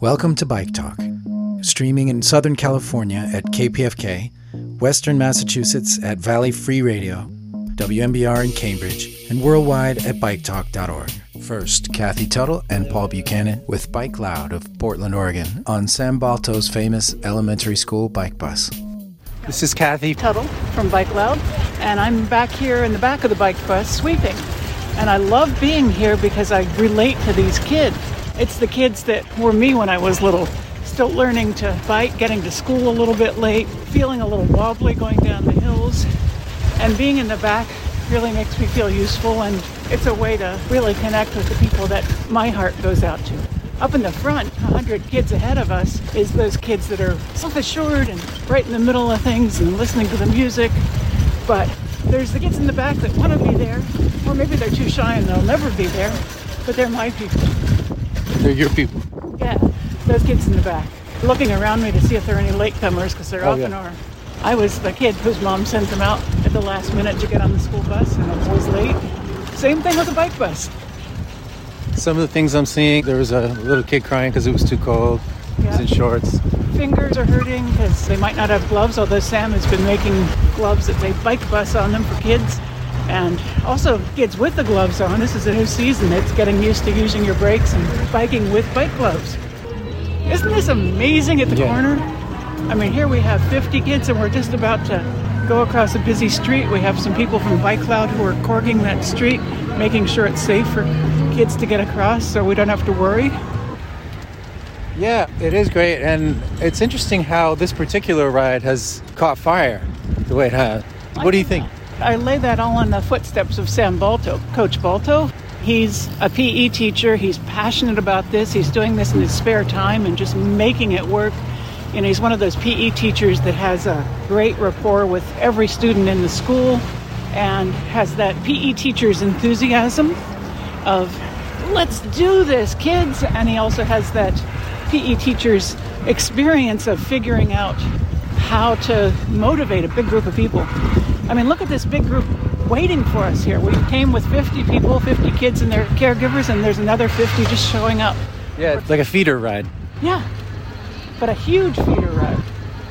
Welcome to Bike Talk, streaming in Southern California at KPFK, Western Massachusetts at Valley Free Radio, WMBR in Cambridge, and worldwide at biketalk.org. First, Kathy Tuttle and Paul Buchanan with Bike Loud of Portland, Oregon, on Sam Balto's famous elementary school bike bus. This is Kathy Tuttle from Bike Loud, and I'm back here in the back of the bike bus sweeping. And I love being here because I relate to these kids. It's the kids that were me when I was little, still learning to bike, getting to school a little bit late, feeling a little wobbly going down the hills. And being in the back really makes me feel useful, and it's a way to really connect with the people that my heart goes out to. Up in the front, 100 kids ahead of us, is those kids that are self assured and right in the middle of things and listening to the music. But there's the kids in the back that want to be there, or maybe they're too shy and they'll never be there, but they're my people. They're your people. Yeah, those kids in the back, looking around me to see if there are any latecomers, because there Oh, often yeah. are. I was the kid whose mom sent them out at the last minute to get on the school bus, and I was late. Same thing with the bike bus. Some of the things I'm seeing, there was a little kid crying because it was too cold. He was Yeah. in shorts. Fingers are hurting because they might not have gloves, although Sam has been making gloves that they bike bus on them for kids. And also kids with the gloves on. This is a new season. It's getting used to using your brakes and biking with bike gloves. Isn't this amazing at the Yeah. corner? I mean, here we have 50 kids and we're just about to go across a busy street. We have some people from Bike Loud who are corking that street, making sure it's safe for kids to get across so we don't have to worry. Yeah, it is great. And it's interesting how this particular ride has caught fire the way it has. What do you think? I lay that all in the footsteps of Sam Balto, Coach Balto. He's a PE teacher. He's passionate about this. He's doing this in his spare time and just making it work. You know, he's one of those PE teachers that has a great rapport with every student in the school and has that PE teacher's enthusiasm of let's do this, kids. And he also has that PE teacher's experience of figuring out how to motivate a big group of people. I mean, look at this big group waiting for us here. We came with 50 people, 50 kids and their caregivers, and there's another 50 just showing up. Yeah, it's like a feeder ride. Yeah, but a huge feeder ride.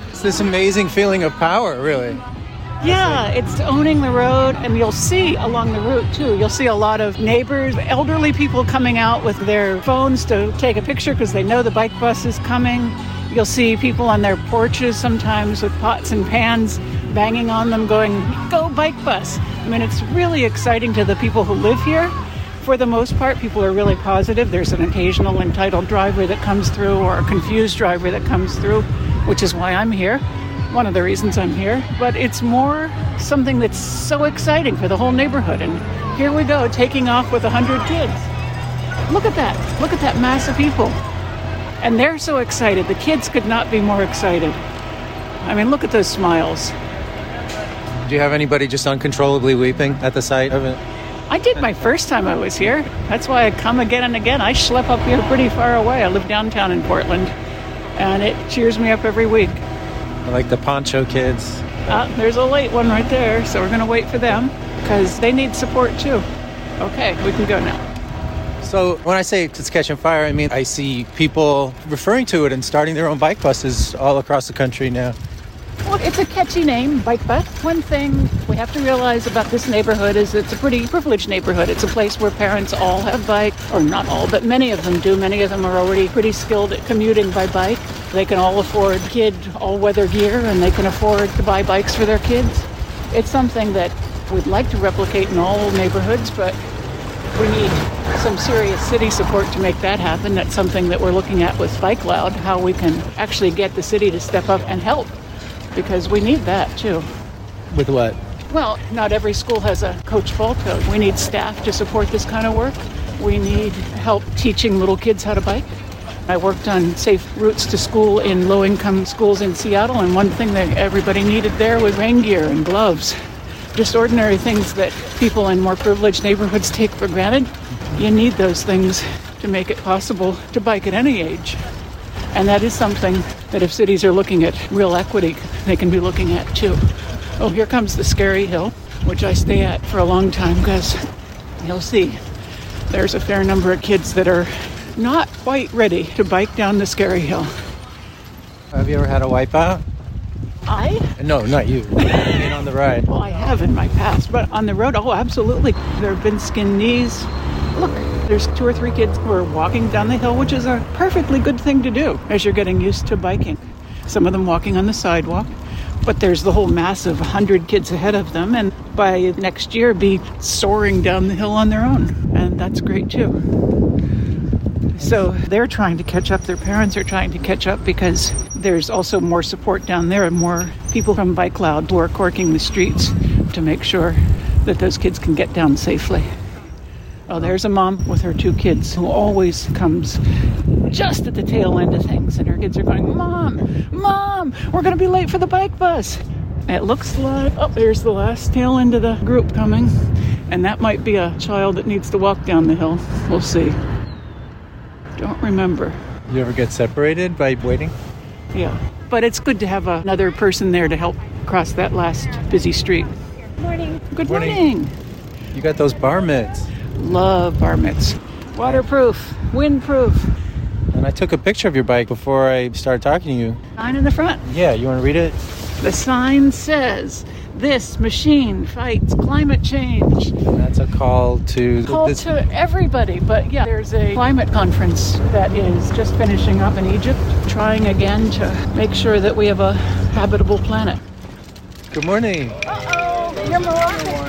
It's this amazing feeling of power, really. Yeah, it's owning the road, and you'll see along the route too. You'll see a lot of neighbors, elderly people coming out with their phones to take a picture because they know the bike bus is coming. You'll see people on their porches sometimes with pots and pans banging on them, going, Go bike bus. I mean, it's really exciting to the people who live here. For the most part, people are really positive. There's an occasional entitled driver that comes through or a confused driver that comes through, which is why I'm here one of the reasons I'm here, but it's more something that's so exciting for the whole neighborhood. And here we go, taking off with 100 kids. Look at that. Look at that mass of people. And they're so excited. The kids could not be more excited. I mean, look at those smiles. Do you have anybody just uncontrollably weeping at the sight of it? I did my first time I was here. That's why I come again and again. I schlep up here pretty far away. I live downtown in Portland, and it cheers me up every week. I like the poncho kids. Ah, there's a late one right there, so we're going to wait for them because they need support too. Okay, we can go now. So when I say it's catching fire, I mean I see people referring to it and starting their own bike buses all across the country now. Well, it's a catchy name, Bike Bus. One thing we have to realize about this neighborhood is it's a pretty privileged neighborhood. It's a place where parents all have bikes, or not all, but many of them do. Many of them are already pretty skilled at commuting by bike. They can all afford kid all-weather gear, and they can afford to buy bikes for their kids. It's something that we'd like to replicate in all neighborhoods, but we need some serious city support to make that happen. That's something that we're looking at with Bike Loud, how we can actually get the city to step up and help, because we need that too. With what? Well, not every school has a Coach Balto. We need staff to support this kind of work. We need help teaching little kids how to bike. I worked on safe routes to school in low income schools in Seattle, and one thing that everybody needed there was rain gear and gloves. Just ordinary things that people in more privileged neighborhoods take for granted. You need those things to make it possible to bike at any age. And that is something that if cities are looking at real equity, they can be looking at too. Oh, here comes the scary hill, which I stay at for a long time because you'll see there's a fair number of kids that are not quite ready to bike down the scary hill. Have you ever had a wipeout? I? No, not you. Being on the ride. Well, I have in my past, but on the road, oh, absolutely. There have been skinned knees. Look, there's two or three kids who are walking down the hill, which is a perfectly good thing to do as you're getting used to biking. Some of them walking on the sidewalk, but there's the whole mass of 100 kids ahead of them, and by next year, be soaring down the hill on their own. And that's great too. So they're trying to catch up. Their parents are trying to catch up because there's also more support down there and more people from Bike Loud who are corking the streets to make sure that those kids can get down safely. Oh, there's a mom with her two kids who always comes just at the tail end of things, and her kids are going, Mom, Mom, we're going to be late for the bike bus. It looks like, oh, there's the last tail end of the group coming, and that might be a child that needs to walk down the hill. We'll see. Don't remember. You ever get separated by waiting? Yeah. But it's good to have another person there to help cross that last busy street. Morning. Good Morning. morning. You got those bar mitts. Love bar mitts. Waterproof, windproof. And I took a picture of your bike before I started talking to you. Sign in the front. Yeah, you want to read it? The sign says, This machine fights climate change. And that's a call to Call this- to everybody, but yeah, there's a climate conference that is just finishing up in Egypt, trying again to make sure that we have a habitable planet. Good morning. Uh-oh, your Moroccan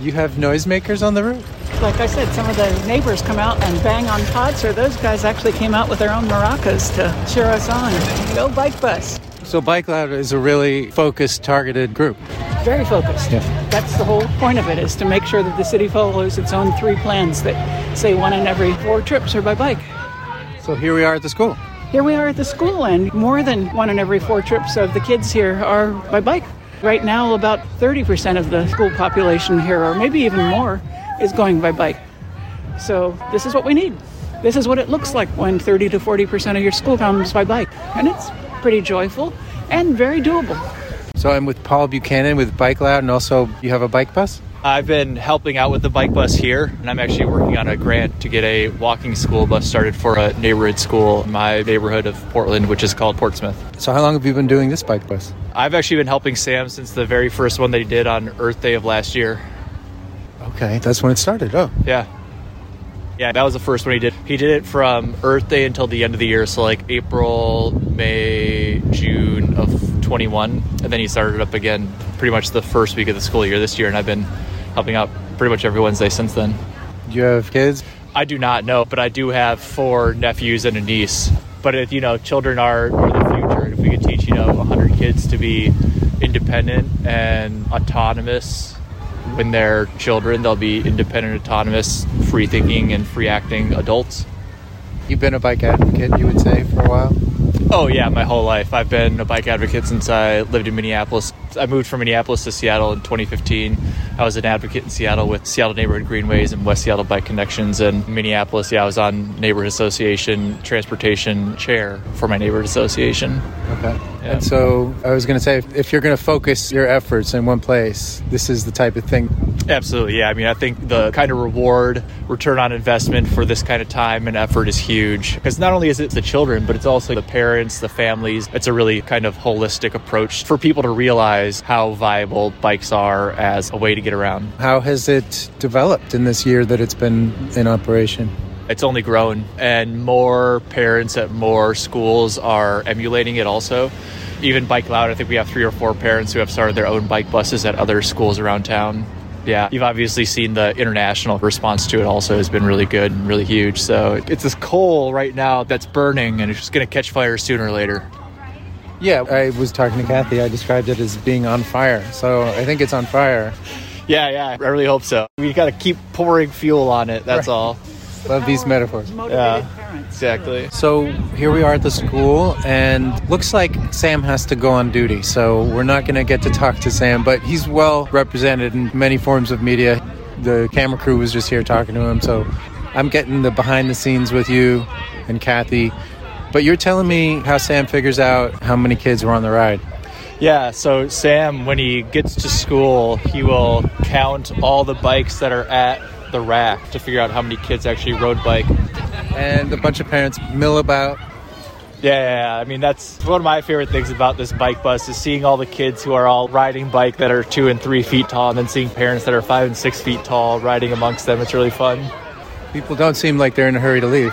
You have noisemakers on the route? Like I said, some of the neighbors come out and bang on pots, or those guys actually came out with their own maracas to cheer us on. Go bike bus. So Bike Loud is a really focused, targeted group. Very focused. Yeah. That's the whole point of it, is to make sure that the city follows its own three plans that say one in every four trips are by bike. So here we are at the school. Here we are at the school, and more than one in every four trips of the kids here are by bike. Right now, about 30% of the school population here, or maybe even more, is going by bike. So, this is what we need. This is what it looks like when 30 to 40% of your school comes by bike. And it's pretty joyful and very doable. So I'm with Paul Buchanan with Bike Loud, and also you have a bike bus? I've been helping out with the bike bus here, and I'm actually working on a grant to get a walking school bus started for a neighborhood school in my neighborhood of Portland, which is called Portsmouth. So how long have you been doing this bike bus? I've actually been helping Sam since the very first one that he did on Earth Day of last year. Okay, that's when it started. Oh, Yeah. Yeah, that was the first one he did. He did it from Earth Day until the end of the year, so like April, May, June of 21, and then he started it up again pretty much the first week of the school year this year, and I've been helping out pretty much every Wednesday since then. do you have kids? I do not know, but I do have four nephews and a niece. But if, you know, children are, are the future. If we could teach, you know, 100 kids to be independent and autonomous when they're children, they'll be independent, autonomous, free thinking, and free acting adults. You've been a bike advocate, you would say, for a while? Oh, yeah, my whole life. I've been a bike advocate since I lived in Minneapolis. I moved from Minneapolis to Seattle in 2015. I was an advocate in Seattle with Seattle Neighborhood Greenways and West Seattle Bike Connections. And Minneapolis, yeah, I was on Neighborhood Association transportation chair for my neighborhood association. Okay. Yeah. And so I was going to say, if, if you're going to focus your efforts in one place, this is the type of thing. Absolutely, yeah. I mean, I think the kind of reward, return on investment for this kind of time and effort is huge. Because not only is it the children, but it's also the parents, the families. It's a really kind of holistic approach for people to realize how viable bikes are as a way to get around. How has it developed in this year that it's been in operation? It's only grown, and more parents at more schools are emulating it also. Even Bike Loud, I think we have three or four parents who have started their own bike buses at other schools around town. Yeah, you've obviously seen the international response to it also has been really good and really huge. So it's this coal right now that's burning and it's just going to catch fire sooner or later. Yeah, I was talking to Kathy. I described it as being on fire. So I think it's on fire. Yeah, yeah, I really hope so. We got to keep pouring fuel on it, that's Right. all. Love these metaphors. Motivated Yeah. parents. Exactly. So here we are at the school, and looks like Sam has to go on duty. So we're not going to get to talk to Sam, but he's well represented in many forms of media. The camera crew was just here talking to him. So I'm getting the behind the scenes with you and Kathy. But you're telling me how Sam figures out how many kids were on the ride. Yeah, so Sam, when he gets to school, he will count all the bikes that are at the rack to figure out how many kids actually rode bike. And a bunch of parents mill about. Yeah, I mean that's one of my favorite things about this bike bus is seeing all the kids who are all riding bike that are two and three feet tall, and then seeing parents that are five and six feet tall riding amongst them. It's really fun. People don't seem like they're in a hurry to leave.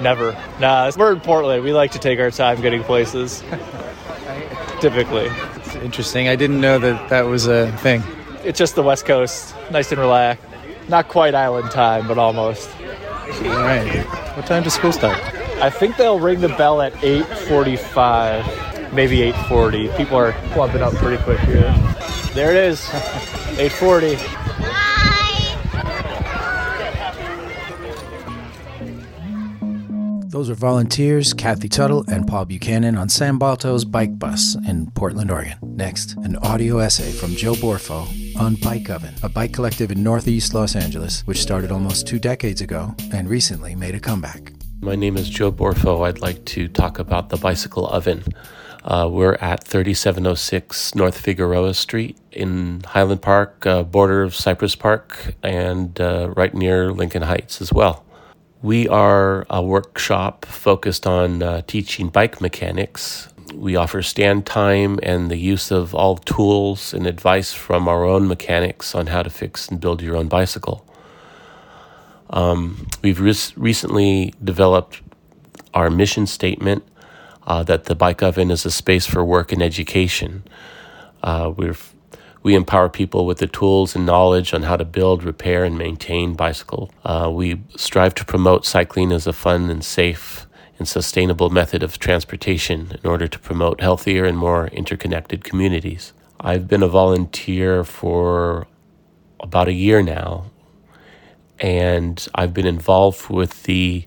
Never. Nah, we're in Portland. We like to take our time getting places. Typically, It's interesting. I didn't know that that was a thing. it's just the West Coast, nice and relaxed. Not quite island time, but almost. All right. What time does school start? I think they'll ring the bell at 8:45, maybe 8:40. People are clumping up pretty quick here. There it is, 8:40. Those are volunteers Kathy Tuttle and Paul Buchanan on Sam Balto's bike bus in Portland, Oregon. Next, an audio essay from Joe Borfo on Bike Oven, a bike collective in Northeast Los Angeles, which started almost two decades ago and recently made a comeback. My name is Joe Borfo. I'd like to talk about the bicycle oven. Uh, we're at 3706 North Figueroa Street in Highland Park, uh, border of Cypress Park, and uh, right near Lincoln Heights as well. We are a workshop focused on uh, teaching bike mechanics. We offer stand time and the use of all tools and advice from our own mechanics on how to fix and build your own bicycle. Um, we've re- recently developed our mission statement uh, that the bike oven is a space for work and education. Uh, we're we empower people with the tools and knowledge on how to build, repair, and maintain bicycle. Uh, we strive to promote cycling as a fun and safe and sustainable method of transportation in order to promote healthier and more interconnected communities. I've been a volunteer for about a year now, and I've been involved with the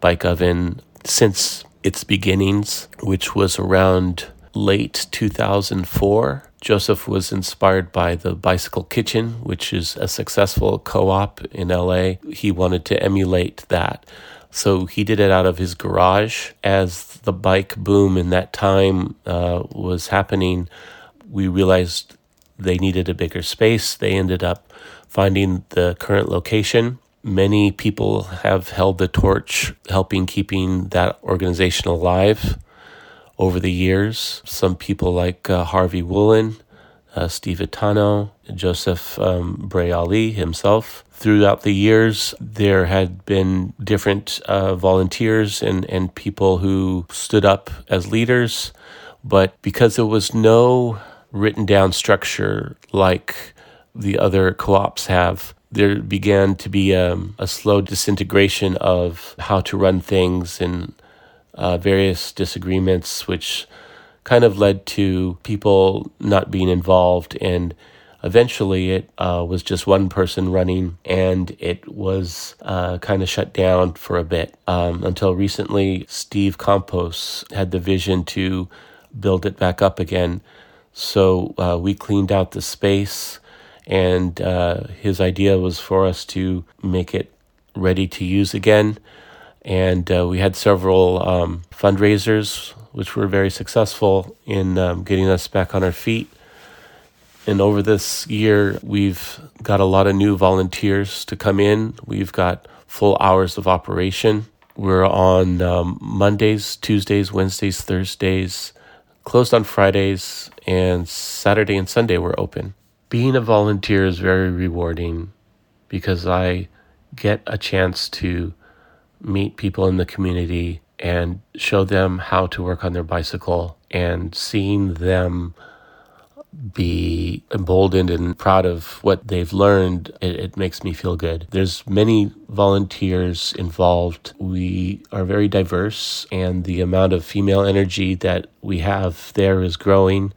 bike oven since its beginnings, which was around late 2004. Joseph was inspired by the Bicycle Kitchen, which is a successful co op in LA. He wanted to emulate that. So he did it out of his garage. As the bike boom in that time uh, was happening, we realized they needed a bigger space. They ended up finding the current location. Many people have held the torch, helping keeping that organization alive over the years. Some people like uh, Harvey Woolen, uh, Steve Itano, Joseph um, Bray Ali himself. Throughout the years, there had been different uh, volunteers and, and people who stood up as leaders, but because there was no written down structure like the other co ops have, there began to be um, a slow disintegration of how to run things and uh, various disagreements, which kind of led to people not being involved. And eventually, it uh, was just one person running, and it was uh, kind of shut down for a bit um, until recently. Steve Campos had the vision to build it back up again. So uh, we cleaned out the space, and uh, his idea was for us to make it ready to use again and uh, we had several um, fundraisers which were very successful in um, getting us back on our feet. And over this year we've got a lot of new volunteers to come in. We've got full hours of operation. We're on um, mondays tuesdays wednesdays thursdays closed on fridays and saturday and sunday we're open. Being a volunteer is very rewarding because i get a chance to meet people in the community and show them how to work on their bicycle and seeing them be emboldened and proud of what they've learned it, it, makes me feel good. There's many volunteers involved. We are very diverse and the amount of female energy that we have there is growing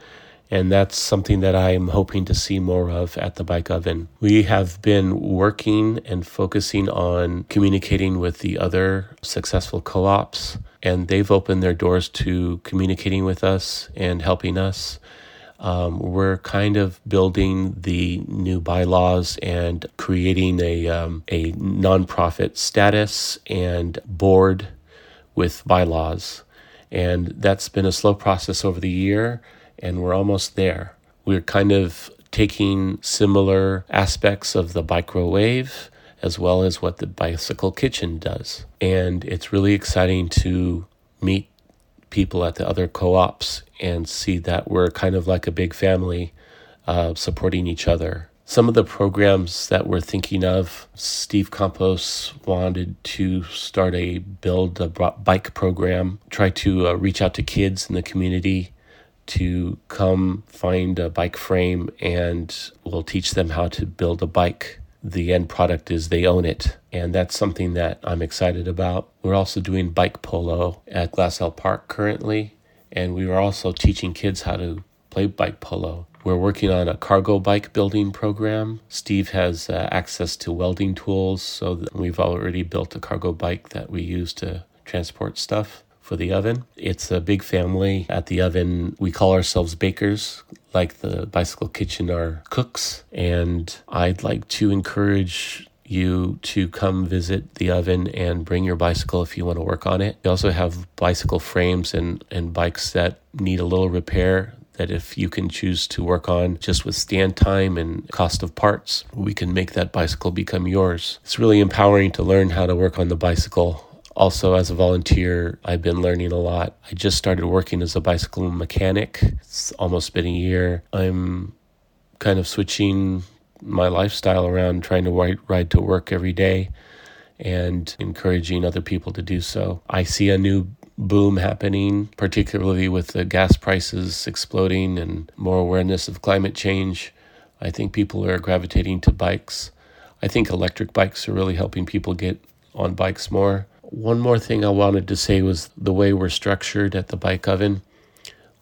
and that's something that I'm hoping to see more of at the Bike Oven. We have been working and focusing on communicating with the other successful co ops, and they've opened their doors to communicating with us and helping us. Um, we're kind of building the new bylaws and creating a, um, a nonprofit status and board with bylaws. And that's been a slow process over the year and we're almost there. We're kind of taking similar aspects of the microwave as well as what the Bicycle Kitchen does. And it's really exciting to meet people at the other co ops and see that we're kind of like a big family uh, supporting each other. Some of the programs that we're thinking of, Steve Campos wanted to start a build a bike program, try to uh, reach out to kids in the community to come find a bike frame and we'll teach them how to build a bike. The end product is they own it. And that's something that I'm excited about. We're also doing bike polo at Glassell Park currently. And we are also teaching kids how to play bike polo. We're working on a cargo bike building program. Steve has uh, access to welding tools, so we've already built a cargo bike that we use to transport stuff for the oven. It's a big family. At the oven, we call ourselves bakers, like the bicycle kitchen are cooks. And I'd like to encourage you to come visit the oven and bring your bicycle if you want to work on it. We also have bicycle frames and, and bikes that need a little repair that if you can choose to work on just with stand time and cost of parts, we can make that bicycle become yours. It's really empowering to learn how to work on the bicycle also, as a volunteer, I've been learning a lot. I just started working as a bicycle mechanic. It's almost been a year. I'm kind of switching my lifestyle around, trying to ride, ride to work every day and encouraging other people to do so. I see a new boom happening, particularly with the gas prices exploding and more awareness of climate change. I think people are gravitating to bikes. I think electric bikes are really helping people get on bikes more. One more thing I wanted to say was the way we're structured at the bike oven.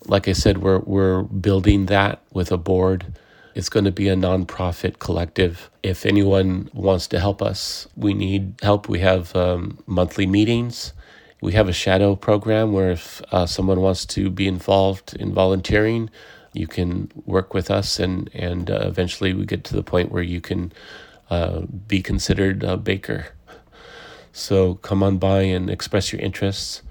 Like I said, we're we're building that with a board. It's going to be a nonprofit collective. If anyone wants to help us, we need help. We have um, monthly meetings. We have a shadow program where if uh, someone wants to be involved in volunteering, you can work with us, and and uh, eventually we get to the point where you can uh, be considered a baker. So come on by and express your interests,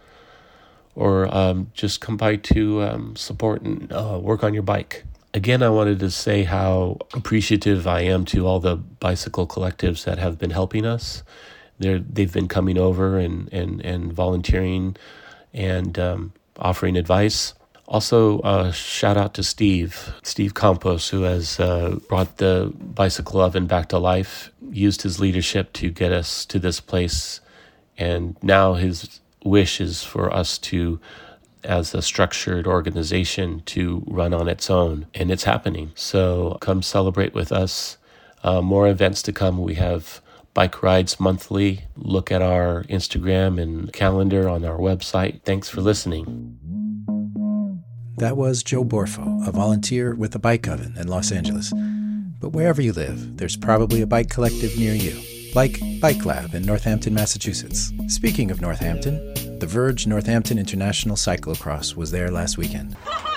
or um, just come by to um, support and uh, work on your bike. Again, I wanted to say how appreciative I am to all the bicycle collectives that have been helping us. They're, they've been coming over and, and, and volunteering and um, offering advice. Also, uh, shout out to Steve, Steve Campos, who has uh, brought the bicycle oven back to life, used his leadership to get us to this place. And now his wish is for us to, as a structured organization, to run on its own. And it's happening. So come celebrate with us. Uh, more events to come. We have bike rides monthly. Look at our Instagram and calendar on our website. Thanks for listening. That was Joe Borfo, a volunteer with the Bike Oven in Los Angeles. But wherever you live, there's probably a bike collective near you, like Bike Lab in Northampton, Massachusetts. Speaking of Northampton, the Verge Northampton International Cyclocross was there last weekend.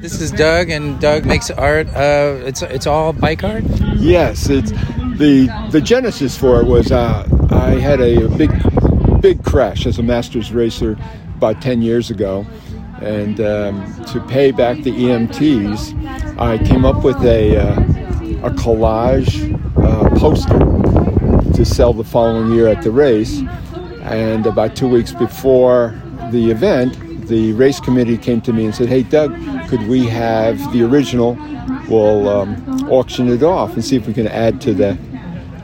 This is Doug, and Doug makes art. Uh, it's it's all bike art. Yes, it's the the genesis for it was uh, I had a big big crash as a masters racer about ten years ago, and um, to pay back the EMTs, I came up with a uh, a collage uh, poster to sell the following year at the race, and about two weeks before the event, the race committee came to me and said, "Hey, Doug." could we have the original? We'll um, auction it off and see if we can add to the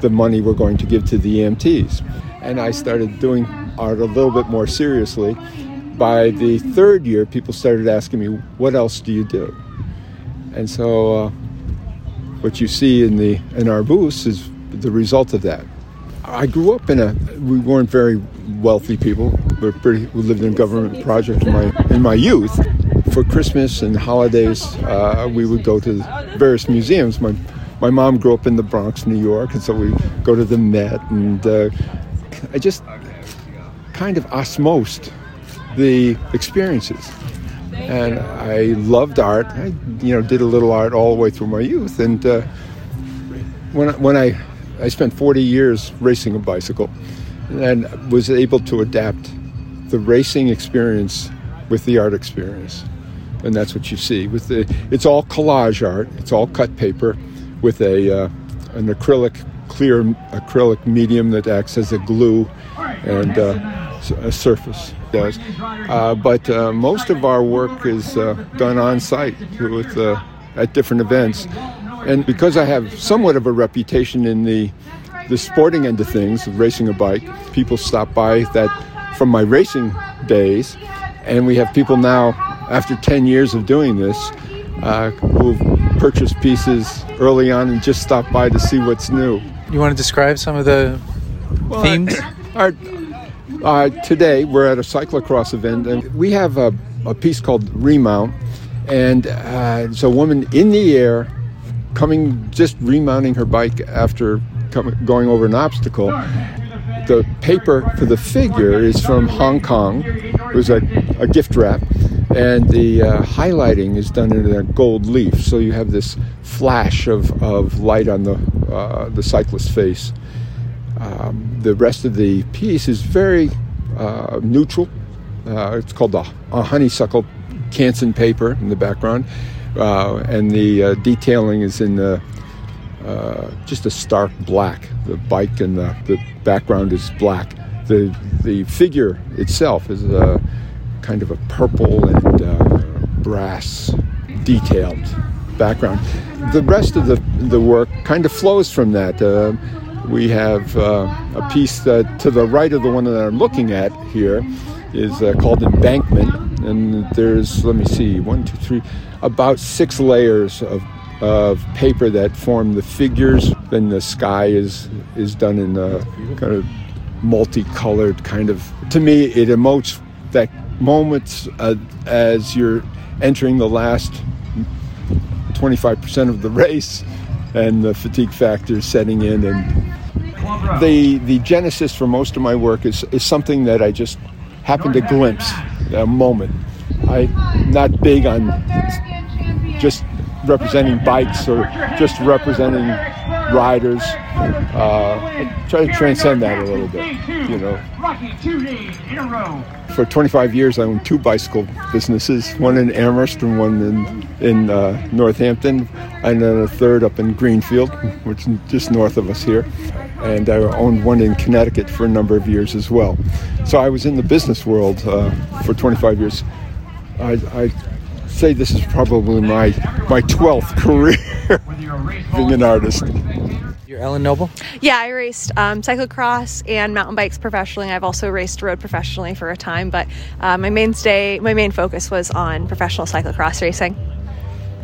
the money we're going to give to the EMTs. And I started doing art a little bit more seriously. By the third year, people started asking me, "What else do you do?" And so, uh, what you see in the in our booths is the result of that. I grew up in a. We weren't very wealthy people. We pretty. We lived in government project in my in my youth, for Christmas and holidays, uh, we would go to various museums. My my mom grew up in the Bronx, New York, and so we go to the Met, and uh, I just kind of osmosed the experiences. And I loved art. I, you know, did a little art all the way through my youth, and uh, when when I I spent 40 years racing a bicycle, and was able to adapt the racing experience with the art experience. And that's what you see. With the, it's all collage art. It's all cut paper with a uh, an acrylic, clear acrylic medium that acts as a glue and uh, a surface does. Uh, but uh, most of our work is uh, done on site with uh, at different events. And because I have somewhat of a reputation in the the sporting end of things, of racing a bike, people stop by that from my racing days, and we have people now after 10 years of doing this uh, who've purchased pieces early on and just stopped by to see what's new. You want to describe some of the well, themes? Our, uh, today we're at a cyclocross event and we have a, a piece called Remount, and uh, it's a woman in the air coming, just remounting her bike after coming, going over an obstacle. The paper for the figure is from Hong Kong. It was a, a gift wrap and the uh, highlighting is done in a gold leaf, so you have this flash of, of light on the uh, the cyclist's face. Um, the rest of the piece is very uh, neutral. Uh, it's called a, a, honeysuckle Canson paper in the background, and the uh, detailing is in the just a stark black. The bike and the, the background is black. The the figure itself is a kind of a purple and uh, brass detailed background. The rest of the, the work kind of flows from that. Uh, we have uh, a piece that to the right of the one that I'm looking at here is uh, called Embankment, and there's let me see one, two, three, about six layers of of paper that form the figures. Then the sky is is done in a kind of multicolored kind of. To me, it emotes that moments uh, as you're entering the last 25% of the race and the fatigue factor is setting in and the the genesis for most of my work is, is something that I just happened to glimpse a moment. I'm not big on just representing bikes or just representing riders. Uh, try to transcend that a little bit, you know. For 25 years, I owned two bicycle businesses, one in Amherst and one in, in uh, Northampton, and then a third up in Greenfield, which is just north of us here. And I owned one in Connecticut for a number of years as well. So I was in the business world uh, for 25 years. I, I say this is probably my my 12th career being an artist. You're Ellen Noble? Yeah, I raced um, cyclocross and mountain bikes professionally. I've also raced road professionally for a time, but uh, my mainstay, my main focus was on professional cyclocross racing.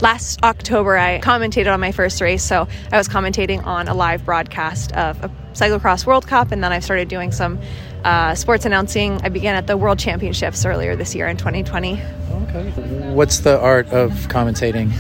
Last October, I commentated on my first race, so I was commentating on a live broadcast of a cyclocross World Cup, and then I've started doing some uh, sports announcing. I began at the World Championships earlier this year in 2020. Okay. What's the art of commentating?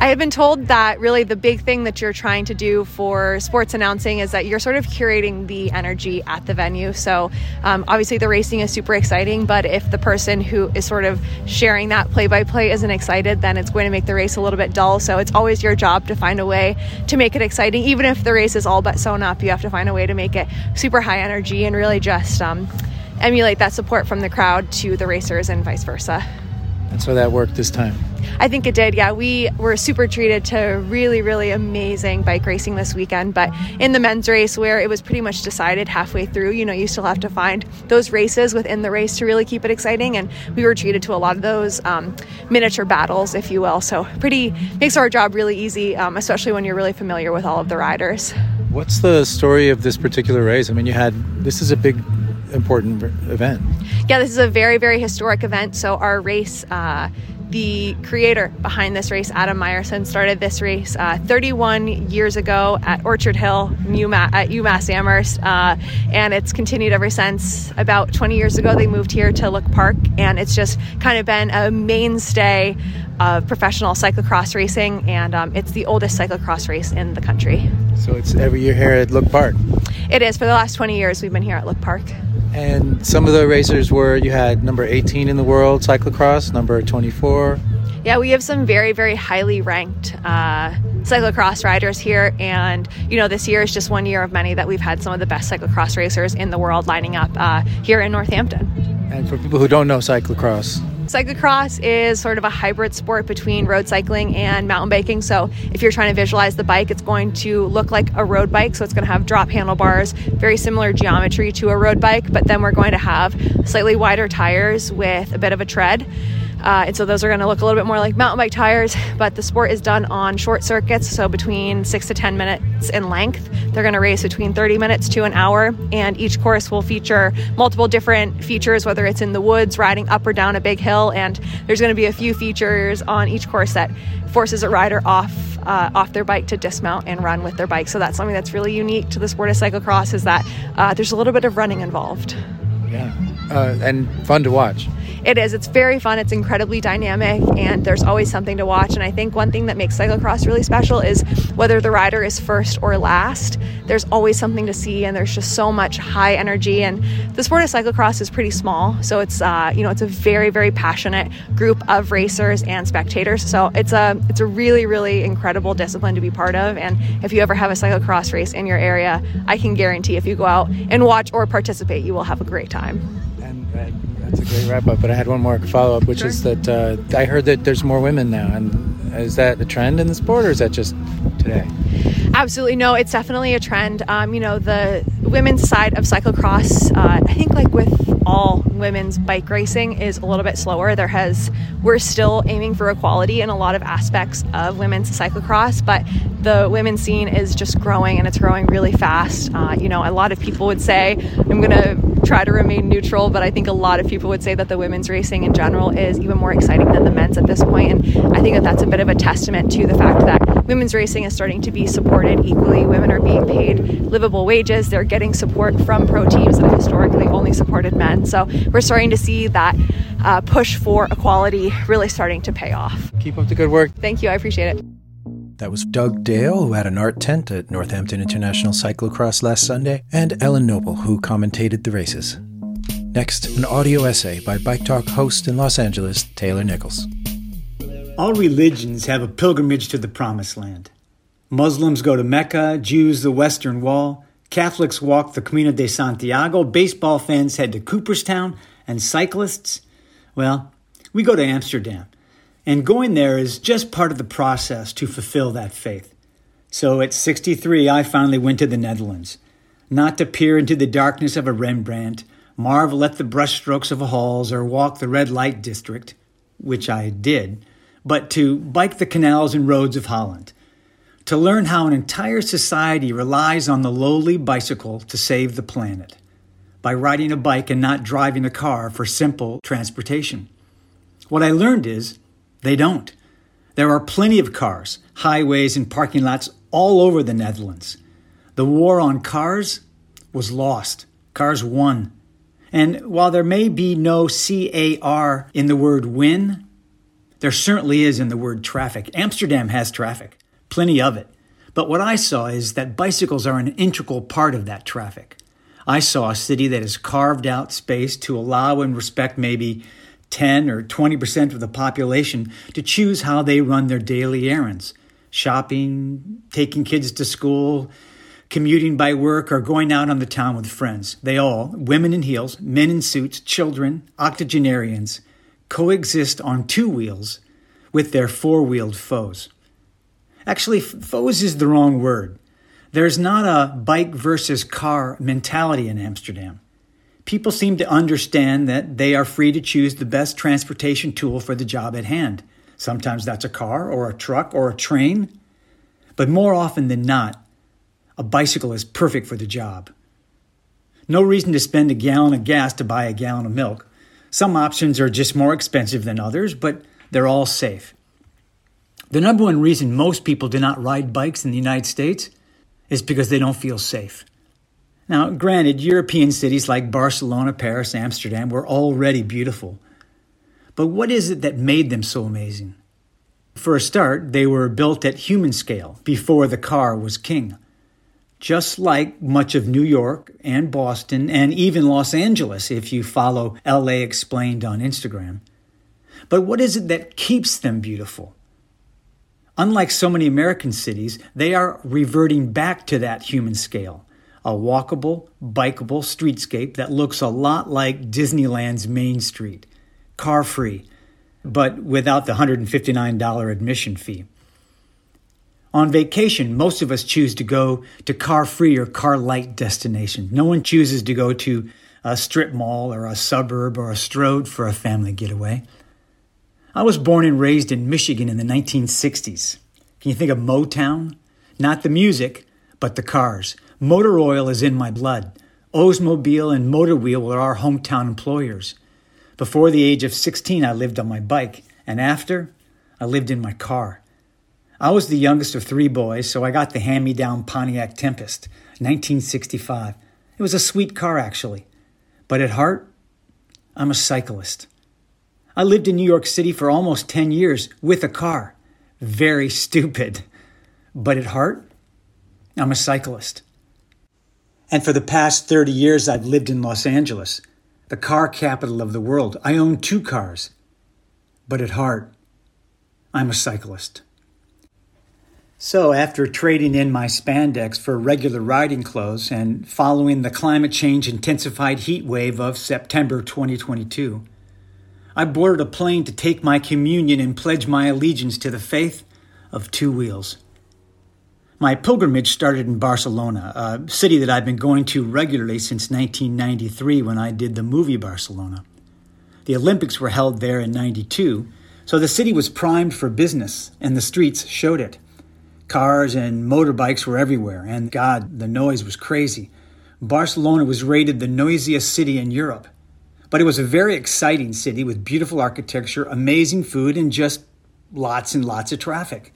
I have been told that really the big thing that you're trying to do for sports announcing is that you're sort of curating the energy at the venue. So um, obviously the racing is super exciting, but if the person who is sort of sharing that play by play isn't excited, then it's going to make the race a little bit dull. So it's always your job to find a way to make it exciting. Even if the race is all but sewn up, you have to find a way to make it super high energy and really just um, emulate that support from the crowd to the racers and vice versa. And so that worked this time. I think it did. Yeah, we were super treated to really, really amazing bike racing this weekend. But in the men's race, where it was pretty much decided halfway through, you know, you still have to find those races within the race to really keep it exciting. And we were treated to a lot of those um, miniature battles, if you will. So pretty makes our job really easy, um, especially when you're really familiar with all of the riders. What's the story of this particular race? I mean, you had this is a big important event. Yeah, this is a very, very historic event. So, our race, uh, the creator behind this race, Adam Myerson, started this race uh, 31 years ago at Orchard Hill UMass, at UMass Amherst, uh, and it's continued ever since. About 20 years ago, they moved here to Look Park, and it's just kind of been a mainstay of professional cyclocross racing, and um, it's the oldest cyclocross race in the country. So it's every year here at Look Park. It is for the last 20 years. We've been here at Look Park. And some of the racers were you had number 18 in the world cyclocross, number 24. Yeah, we have some very, very highly ranked uh, cyclocross riders here. And, you know, this year is just one year of many that we've had some of the best cyclocross racers in the world lining up uh, here in Northampton. And for people who don't know cyclocross, Cyclocross is sort of a hybrid sport between road cycling and mountain biking. So, if you're trying to visualize the bike, it's going to look like a road bike. So, it's going to have drop handlebars, very similar geometry to a road bike, but then we're going to have slightly wider tires with a bit of a tread. Uh, and so those are going to look a little bit more like mountain bike tires, but the sport is done on short circuits, so between six to 10 minutes in length. They're going to race between 30 minutes to an hour, and each course will feature multiple different features, whether it's in the woods, riding up or down a big hill, and there's going to be a few features on each course that forces a rider off uh, off their bike to dismount and run with their bike. So that's something that's really unique to the sport of cyclocross is that uh, there's a little bit of running involved. Yeah, uh, and fun to watch it is. It's very fun. It's incredibly dynamic, and there's always something to watch. And I think one thing that makes cyclocross really special is whether the rider is first or last, there's always something to see, and there's just so much high energy. And the sport of cyclocross is pretty small, so it's uh, you know it's a very very passionate group of racers and spectators. So it's a it's a really really incredible discipline to be part of. And if you ever have a cyclocross race in your area, I can guarantee if you go out and watch or participate, you will have a great time. And, and that's a great wrap up. But I had one more follow up, which sure. is that uh, I heard that there's more women now, and is that a trend in the sport, or is that just today? Absolutely no. It's definitely a trend. Um, you know, the women's side of cyclocross, uh, I think, like with all women's bike racing, is a little bit slower. There has we're still aiming for equality in a lot of aspects of women's cyclocross, but the women's scene is just growing and it's growing really fast. Uh, you know, a lot of people would say, I'm going to try to remain neutral, but I think a lot of people would say that the women's racing in general is even more exciting than the men's at this point. And I think that that's a bit of a testament to the fact that women's racing is starting to be supported equally. Women are being paid livable wages, they're getting support from pro teams that have historically only supported men. So we're starting to see that uh, push for equality really starting to pay off. Keep up the good work. Thank you. I appreciate it. That was Doug Dale, who had an art tent at Northampton International Cyclocross last Sunday, and Ellen Noble, who commentated the races. Next, an audio essay by Bike Talk host in Los Angeles, Taylor Nichols. All religions have a pilgrimage to the Promised Land. Muslims go to Mecca, Jews the Western Wall, Catholics walk the Camino de Santiago, baseball fans head to Cooperstown, and cyclists, well, we go to Amsterdam. And going there is just part of the process to fulfill that faith. So at 63, I finally went to the Netherlands. Not to peer into the darkness of a Rembrandt, marvel at the brushstrokes of a Hals, or walk the red light district, which I did, but to bike the canals and roads of Holland. To learn how an entire society relies on the lowly bicycle to save the planet by riding a bike and not driving a car for simple transportation. What I learned is they don't. There are plenty of cars, highways, and parking lots all over the Netherlands. The war on cars was lost. Cars won. And while there may be no CAR in the word win, there certainly is in the word traffic. Amsterdam has traffic, plenty of it. But what I saw is that bicycles are an integral part of that traffic. I saw a city that has carved out space to allow and respect maybe 10 or 20% of the population to choose how they run their daily errands shopping, taking kids to school, commuting by work, or going out on the town with friends. They all, women in heels, men in suits, children, octogenarians, coexist on two wheels with their four wheeled foes. Actually, foes is the wrong word. There's not a bike versus car mentality in Amsterdam people seem to understand that they are free to choose the best transportation tool for the job at hand. Sometimes that's a car or a truck or a train, but more often than not, a bicycle is perfect for the job. No reason to spend a gallon of gas to buy a gallon of milk. Some options are just more expensive than others, but they're all safe. The number one reason most people do not ride bikes in the United States is because they don't feel safe. Now, granted, European cities like Barcelona, Paris, Amsterdam were already beautiful. But what is it that made them so amazing? For a start, they were built at human scale before the car was king. Just like much of New York and Boston and even Los Angeles, if you follow LA Explained on Instagram. But what is it that keeps them beautiful? Unlike so many American cities, they are reverting back to that human scale a walkable, bikeable streetscape that looks a lot like Disneyland's Main Street, car free, but without the $159 admission fee. On vacation, most of us choose to go to car free or car light destinations. No one chooses to go to a strip mall or a suburb or a stroad for a family getaway. I was born and raised in Michigan in the 1960s. Can you think of Motown? Not the music, but the cars. Motor oil is in my blood. Oldsmobile and Motor Wheel were our hometown employers. Before the age of 16, I lived on my bike, and after, I lived in my car. I was the youngest of three boys, so I got the hand me down Pontiac Tempest, 1965. It was a sweet car, actually. But at heart, I'm a cyclist. I lived in New York City for almost 10 years with a car. Very stupid. But at heart, I'm a cyclist. And for the past 30 years, I've lived in Los Angeles, the car capital of the world. I own two cars. But at heart, I'm a cyclist. So, after trading in my spandex for regular riding clothes and following the climate change intensified heat wave of September 2022, I boarded a plane to take my communion and pledge my allegiance to the faith of two wheels. My pilgrimage started in Barcelona, a city that I've been going to regularly since 1993 when I did the movie Barcelona. The Olympics were held there in 92, so the city was primed for business, and the streets showed it. Cars and motorbikes were everywhere, and God, the noise was crazy. Barcelona was rated the noisiest city in Europe. But it was a very exciting city with beautiful architecture, amazing food, and just lots and lots of traffic.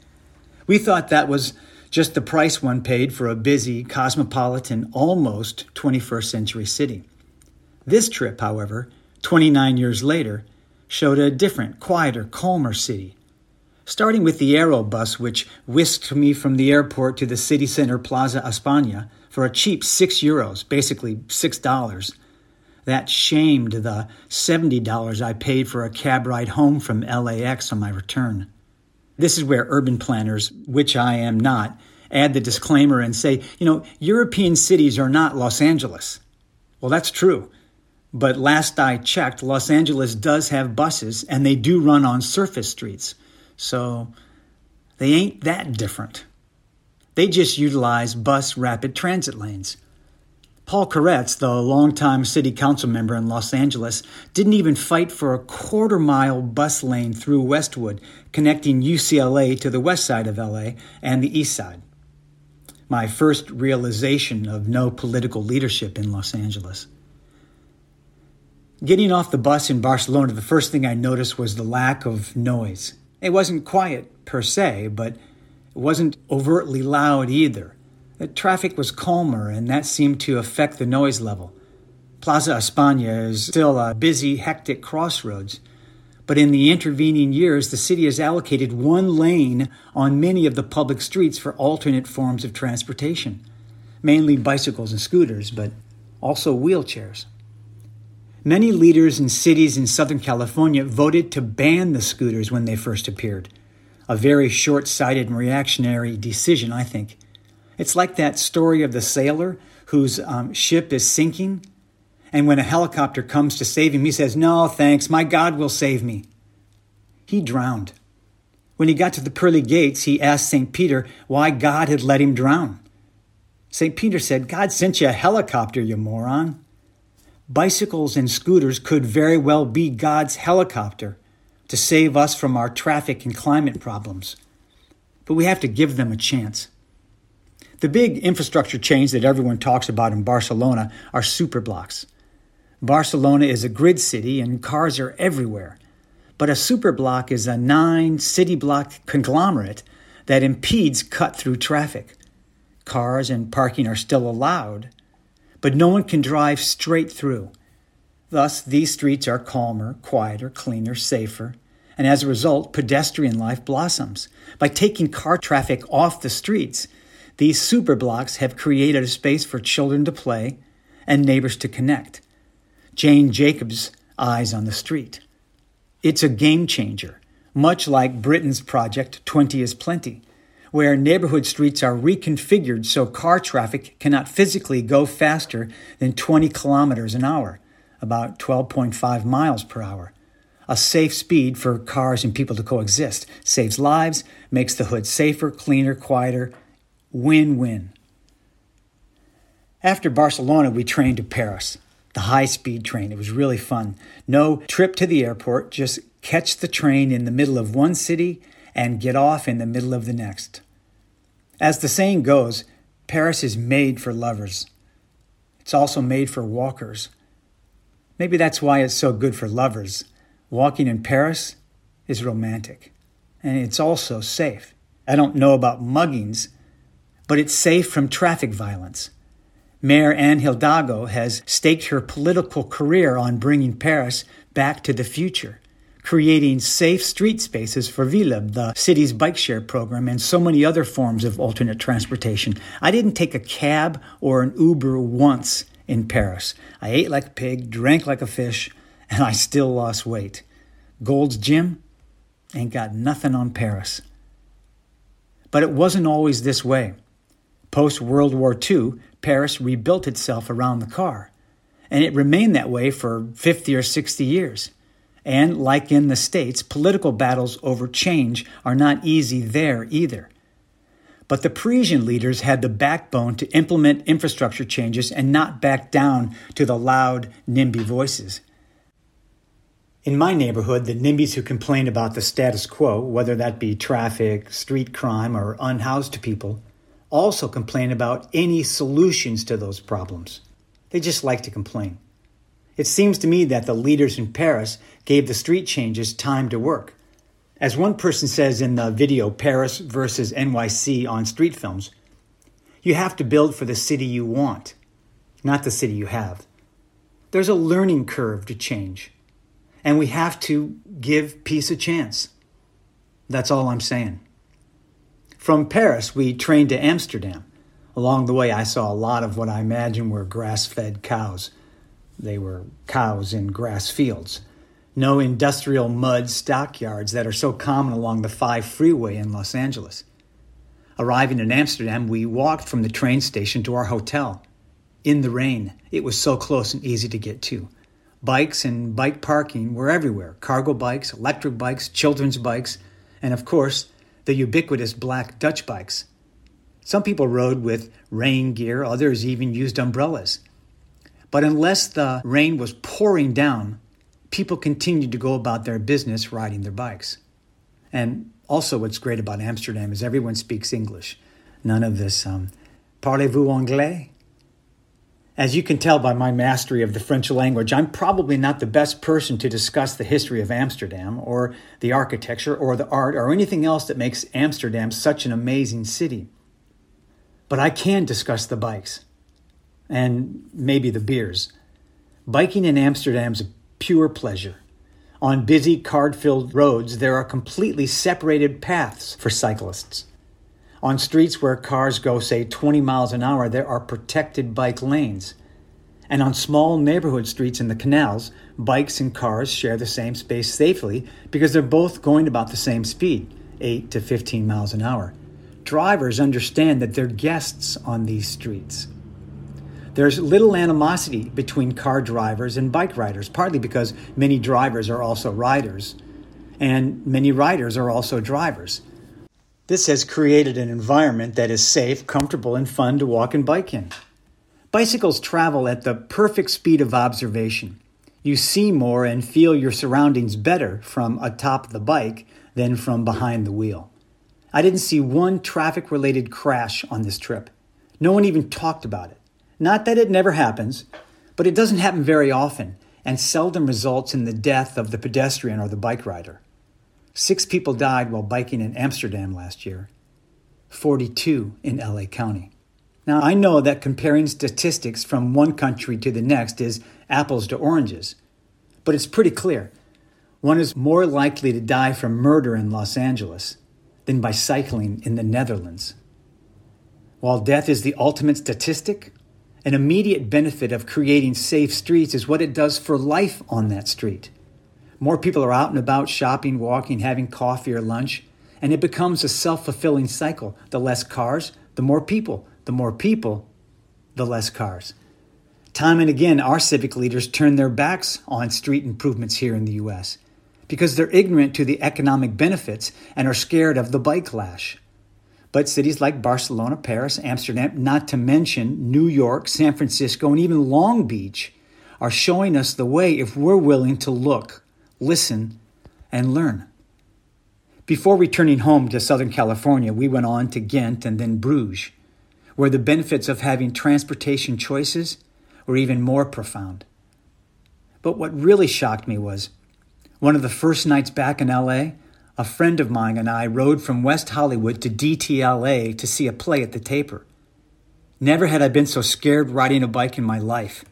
We thought that was just the price one paid for a busy, cosmopolitan, almost 21st century city. This trip, however, 29 years later, showed a different, quieter, calmer city starting with the Aero bus, which whisked me from the airport to the city center Plaza España for a cheap six euros, basically six dollars. That shamed the $70 I paid for a cab ride home from LAX on my return. This is where urban planners, which I am not, add the disclaimer and say, you know, European cities are not Los Angeles. Well, that's true. But last I checked, Los Angeles does have buses and they do run on surface streets. So they ain't that different. They just utilize bus rapid transit lanes. Paul Koretz, the longtime city council member in Los Angeles, didn't even fight for a quarter mile bus lane through Westwood, connecting UCLA to the west side of LA and the east side. My first realization of no political leadership in Los Angeles. Getting off the bus in Barcelona, the first thing I noticed was the lack of noise. It wasn't quiet per se, but it wasn't overtly loud either. The traffic was calmer, and that seemed to affect the noise level. Plaza España is still a busy, hectic crossroads, but in the intervening years, the city has allocated one lane on many of the public streets for alternate forms of transportation, mainly bicycles and scooters, but also wheelchairs. Many leaders in cities in Southern California voted to ban the scooters when they first appeared. A very short sighted and reactionary decision, I think. It's like that story of the sailor whose um, ship is sinking, and when a helicopter comes to save him, he says, No, thanks, my God will save me. He drowned. When he got to the pearly gates, he asked St. Peter why God had let him drown. St. Peter said, God sent you a helicopter, you moron. Bicycles and scooters could very well be God's helicopter to save us from our traffic and climate problems. But we have to give them a chance. The big infrastructure change that everyone talks about in Barcelona are superblocks. Barcelona is a grid city and cars are everywhere. But a superblock is a nine city block conglomerate that impedes cut through traffic. Cars and parking are still allowed, but no one can drive straight through. Thus, these streets are calmer, quieter, cleaner, safer, and as a result, pedestrian life blossoms. By taking car traffic off the streets, these superblocks have created a space for children to play and neighbors to connect. Jane Jacobs' Eyes on the Street. It's a game changer, much like Britain's project 20 is Plenty, where neighborhood streets are reconfigured so car traffic cannot physically go faster than 20 kilometers an hour, about 12.5 miles per hour. A safe speed for cars and people to coexist saves lives, makes the hood safer, cleaner, quieter. Win win. After Barcelona, we trained to Paris, the high speed train. It was really fun. No trip to the airport, just catch the train in the middle of one city and get off in the middle of the next. As the saying goes, Paris is made for lovers. It's also made for walkers. Maybe that's why it's so good for lovers. Walking in Paris is romantic, and it's also safe. I don't know about muggings, but it's safe from traffic violence. Mayor Anne Hidalgo has staked her political career on bringing Paris back to the future creating safe street spaces for Velib, the city's bike share program, and so many other forms of alternate transportation. I didn't take a cab or an Uber once in Paris. I ate like a pig, drank like a fish, and I still lost weight. Gold's Gym ain't got nothing on Paris. But it wasn't always this way. Post World War II, Paris rebuilt itself around the car, and it remained that way for 50 or 60 years. And like in the States, political battles over change are not easy there either. But the Parisian leaders had the backbone to implement infrastructure changes and not back down to the loud, NIMBY voices. In my neighborhood, the NIMBYs who complain about the status quo, whether that be traffic, street crime, or unhoused people, also complain about any solutions to those problems. They just like to complain. It seems to me that the leaders in Paris gave the street changes time to work. As one person says in the video Paris versus NYC on street films, you have to build for the city you want, not the city you have. There's a learning curve to change, and we have to give peace a chance. That's all I'm saying. From Paris, we trained to Amsterdam. Along the way, I saw a lot of what I imagine were grass fed cows. They were cows in grass fields. No industrial mud stockyards that are so common along the 5 freeway in Los Angeles. Arriving in Amsterdam, we walked from the train station to our hotel. In the rain, it was so close and easy to get to. Bikes and bike parking were everywhere cargo bikes, electric bikes, children's bikes, and of course, the ubiquitous black Dutch bikes. Some people rode with rain gear, others even used umbrellas. But unless the rain was pouring down, people continued to go about their business riding their bikes. And also, what's great about Amsterdam is everyone speaks English. None of this, um, parlez-vous anglais? As you can tell by my mastery of the French language, I'm probably not the best person to discuss the history of Amsterdam or the architecture or the art or anything else that makes Amsterdam such an amazing city. But I can discuss the bikes and maybe the beers. Biking in Amsterdam's a pure pleasure. On busy, card filled roads, there are completely separated paths for cyclists. On streets where cars go, say, 20 miles an hour, there are protected bike lanes. And on small neighborhood streets in the canals, bikes and cars share the same space safely because they're both going about the same speed, 8 to 15 miles an hour. Drivers understand that they're guests on these streets. There's little animosity between car drivers and bike riders, partly because many drivers are also riders, and many riders are also drivers. This has created an environment that is safe, comfortable, and fun to walk and bike in. Bicycles travel at the perfect speed of observation. You see more and feel your surroundings better from atop the bike than from behind the wheel. I didn't see one traffic related crash on this trip. No one even talked about it. Not that it never happens, but it doesn't happen very often and seldom results in the death of the pedestrian or the bike rider. Six people died while biking in Amsterdam last year, 42 in LA County. Now, I know that comparing statistics from one country to the next is apples to oranges, but it's pretty clear. One is more likely to die from murder in Los Angeles than by cycling in the Netherlands. While death is the ultimate statistic, an immediate benefit of creating safe streets is what it does for life on that street. More people are out and about shopping, walking, having coffee or lunch, and it becomes a self fulfilling cycle. The less cars, the more people. The more people, the less cars. Time and again, our civic leaders turn their backs on street improvements here in the U.S. because they're ignorant to the economic benefits and are scared of the bike lash. But cities like Barcelona, Paris, Amsterdam, not to mention New York, San Francisco, and even Long Beach, are showing us the way if we're willing to look, listen, and learn. Before returning home to Southern California, we went on to Ghent and then Bruges, where the benefits of having transportation choices were even more profound. But what really shocked me was one of the first nights back in LA, a friend of mine and I rode from West Hollywood to DTLA to see a play at the Taper. Never had I been so scared riding a bike in my life.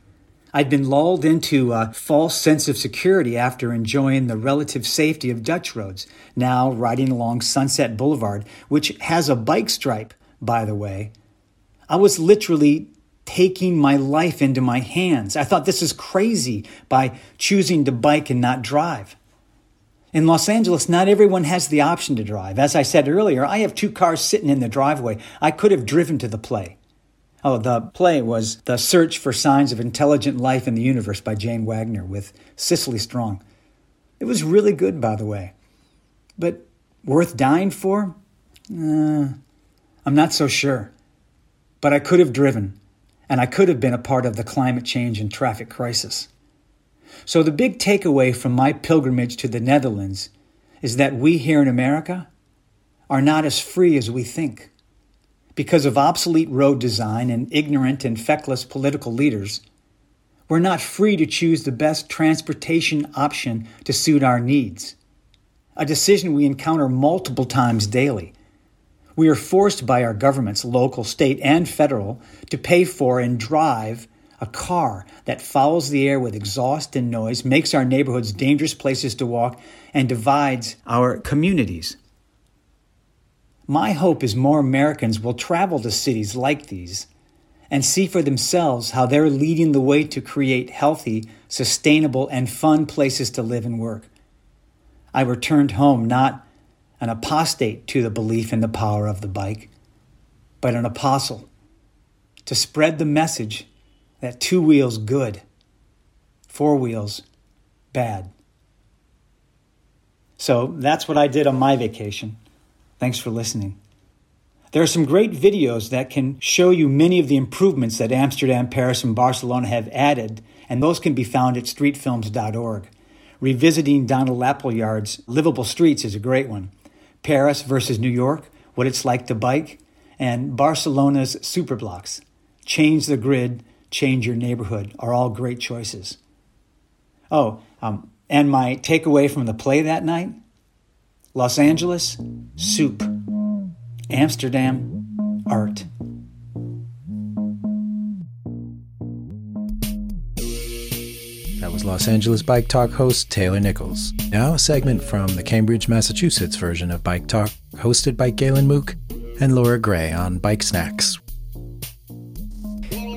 I'd been lulled into a false sense of security after enjoying the relative safety of Dutch roads, now riding along Sunset Boulevard, which has a bike stripe, by the way. I was literally taking my life into my hands. I thought this is crazy by choosing to bike and not drive. In Los Angeles, not everyone has the option to drive. As I said earlier, I have two cars sitting in the driveway. I could have driven to the play. Oh, the play was The Search for Signs of Intelligent Life in the Universe by Jane Wagner with Cecily Strong. It was really good, by the way. But worth dying for? Uh, I'm not so sure. But I could have driven, and I could have been a part of the climate change and traffic crisis. So, the big takeaway from my pilgrimage to the Netherlands is that we here in America are not as free as we think. Because of obsolete road design and ignorant and feckless political leaders, we're not free to choose the best transportation option to suit our needs, a decision we encounter multiple times daily. We are forced by our governments, local, state, and federal, to pay for and drive a car that fouls the air with exhaust and noise, makes our neighborhoods dangerous places to walk, and divides our communities. My hope is more Americans will travel to cities like these and see for themselves how they're leading the way to create healthy, sustainable, and fun places to live and work. I returned home not an apostate to the belief in the power of the bike, but an apostle to spread the message that two wheels good, four wheels bad. So that's what I did on my vacation. Thanks for listening. There are some great videos that can show you many of the improvements that Amsterdam, Paris, and Barcelona have added, and those can be found at streetfilms.org. Revisiting Donald Appleyard's Livable Streets is a great one. Paris versus New York, what it's like to bike, and Barcelona's Superblocks, Change the Grid, Change Your Neighborhood are all great choices. Oh, um, and my takeaway from the play that night Los Angeles, soup. Amsterdam, art. That was Los Angeles Bike Talk host Taylor Nichols. Now, a segment from the Cambridge, Massachusetts version of Bike Talk, hosted by Galen Mook and Laura Gray on Bike Snacks,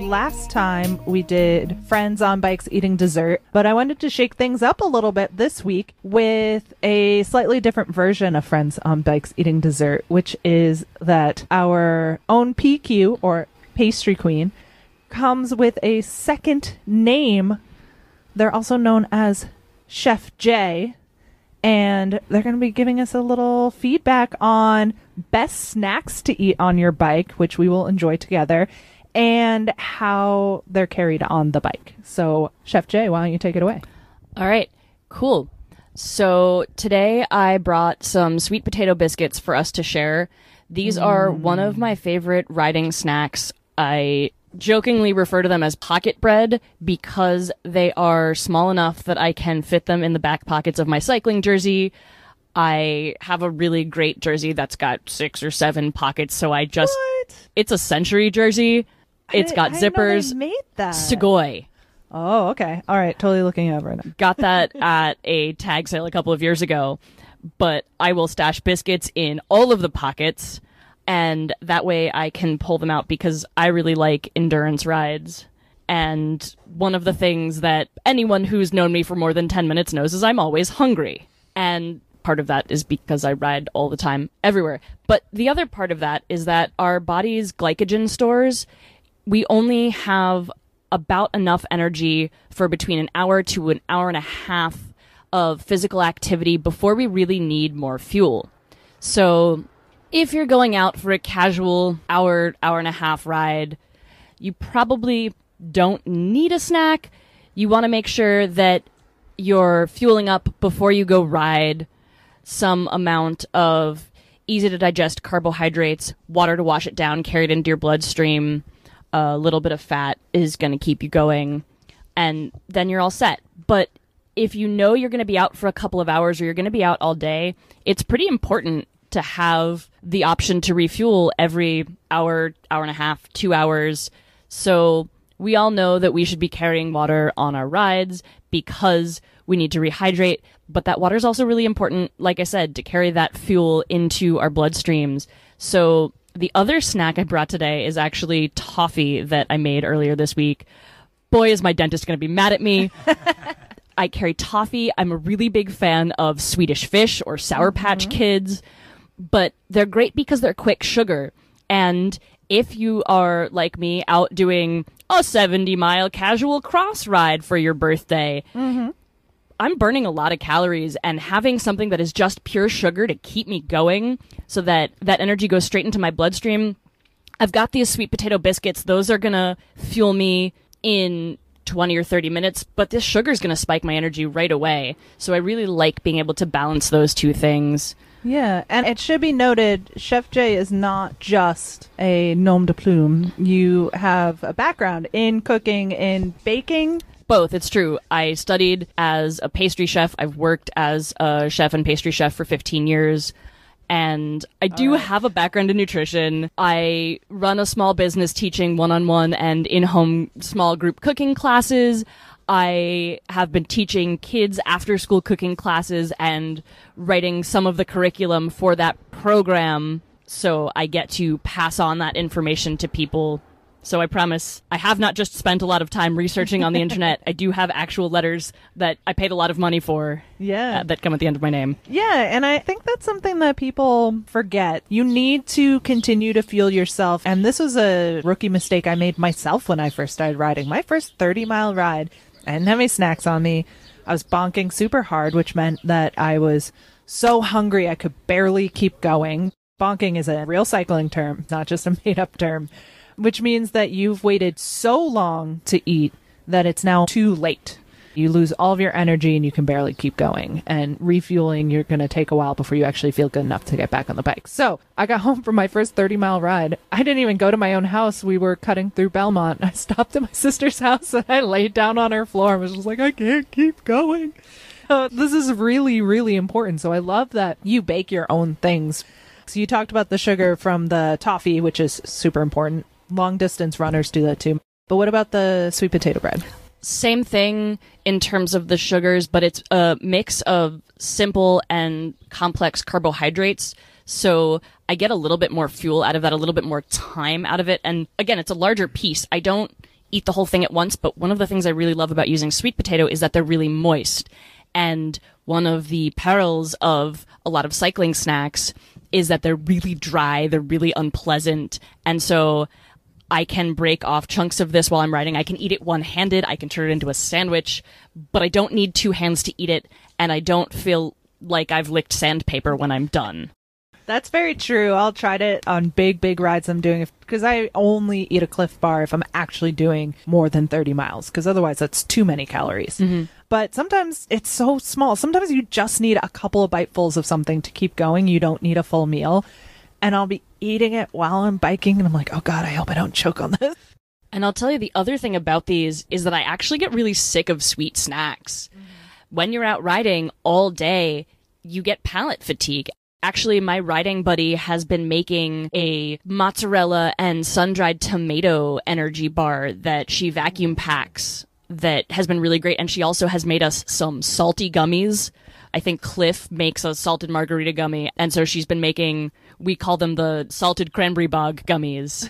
last time we did friends on bikes eating dessert, but I wanted to shake things up a little bit this week with a slightly different version of friends on bikes eating dessert, which is that our own PQ or pastry queen comes with a second name. They're also known as Chef J. And they're going to be giving us a little feedback on best snacks to eat on your bike, which we will enjoy together and how they're carried on the bike. So, Chef Jay, why don't you take it away? All right, cool. So, today I brought some sweet potato biscuits for us to share. These are one of my favorite riding snacks. I jokingly refer to them as pocket bread because they are small enough that I can fit them in the back pockets of my cycling jersey. I have a really great jersey that's got six or seven pockets, so I just What? it's a century jersey. It's got I didn't know they zippers. made that. Sugoi. Oh, okay. All right. Totally looking over it right now. Got that at a tag sale a couple of years ago. But I will stash biscuits in all of the pockets, and that way I can pull them out because I really like endurance rides. And one of the things that anyone who's known me for more than 10 minutes knows is I'm always hungry. And part of that is because I ride all the time everywhere. But the other part of that is that our body's glycogen stores, we only have about enough energy for between an hour to an hour and a half of physical activity before we really need more fuel. So if you're going out for a casual hour, hour and a half ride, you probably don't need a snack. You want to make sure that you're fueling up before you go ride some amount of easy to digest carbohydrates, water to wash it down, carry it into your bloodstream. A little bit of fat is going to keep you going, and then you're all set. But if you know you're going to be out for a couple of hours or you're going to be out all day, it's pretty important to have the option to refuel every hour, hour and a half, two hours. So we all know that we should be carrying water on our rides because we need to rehydrate, but that water is also really important, like I said, to carry that fuel into our bloodstreams. So the other snack I brought today is actually toffee that I made earlier this week. Boy, is my dentist going to be mad at me. I carry toffee. I'm a really big fan of Swedish fish or Sour Patch mm-hmm. Kids, but they're great because they're quick sugar. And if you are like me out doing a 70 mile casual cross ride for your birthday, mm-hmm. I'm burning a lot of calories and having something that is just pure sugar to keep me going so that that energy goes straight into my bloodstream. I've got these sweet potato biscuits. Those are going to fuel me in 20 or 30 minutes, but this sugar is going to spike my energy right away. So I really like being able to balance those two things. Yeah, and it should be noted Chef Jay is not just a nom de plume. You have a background in cooking, in baking. Both, it's true. I studied as a pastry chef. I've worked as a chef and pastry chef for 15 years and I do right. have a background in nutrition. I run a small business teaching one on one and in home small group cooking classes. I have been teaching kids after school cooking classes and writing some of the curriculum for that program. So I get to pass on that information to people so I promise I have not just spent a lot of time researching on the internet. I do have actual letters that I paid a lot of money for. Yeah. Uh, that come at the end of my name. Yeah, and I think that's something that people forget. You need to continue to fuel yourself. And this was a rookie mistake I made myself when I first started riding. My first 30 mile ride, I didn't have any snacks on me. I was bonking super hard, which meant that I was so hungry I could barely keep going. Bonking is a real cycling term, not just a made up term which means that you've waited so long to eat that it's now too late. You lose all of your energy and you can barely keep going. And refueling, you're going to take a while before you actually feel good enough to get back on the bike. So I got home from my first 30 mile ride. I didn't even go to my own house. We were cutting through Belmont. I stopped at my sister's house and I laid down on her floor and was just like, I can't keep going. Uh, this is really, really important. So I love that you bake your own things. So you talked about the sugar from the toffee, which is super important long distance runners do that too. But what about the sweet potato bread? Same thing in terms of the sugars, but it's a mix of simple and complex carbohydrates. So I get a little bit more fuel out of that, a little bit more time out of it. And again, it's a larger piece. I don't eat the whole thing at once, but one of the things I really love about using sweet potato is that they're really moist. And one of the perils of a lot of cycling snacks is that they're really dry, they're really unpleasant. And so I can break off chunks of this while I'm writing. I can eat it one handed. I can turn it into a sandwich, but I don't need two hands to eat it, and I don't feel like I've licked sandpaper when I'm done. That's very true. I'll try it on big, big rides I'm doing because I only eat a Clif Bar if I'm actually doing more than 30 miles because otherwise that's too many calories. Mm-hmm. But sometimes it's so small. Sometimes you just need a couple of bitefuls of something to keep going. You don't need a full meal and I'll be eating it while I'm biking, and I'm like, oh god, I hope I don't choke on this. And I'll tell you the other thing about these is that I actually get really sick of sweet snacks. Mm-hmm. When you're out riding all day, you get palate fatigue. Actually, my riding buddy has been making a mozzarella and sun dried tomato energy bar that she vacuum packs that has been really great. And she also has made us some salty gummies. I think Clif makes a salted margarita gummy. And so she's been making we call them the salted cranberry bog gummies.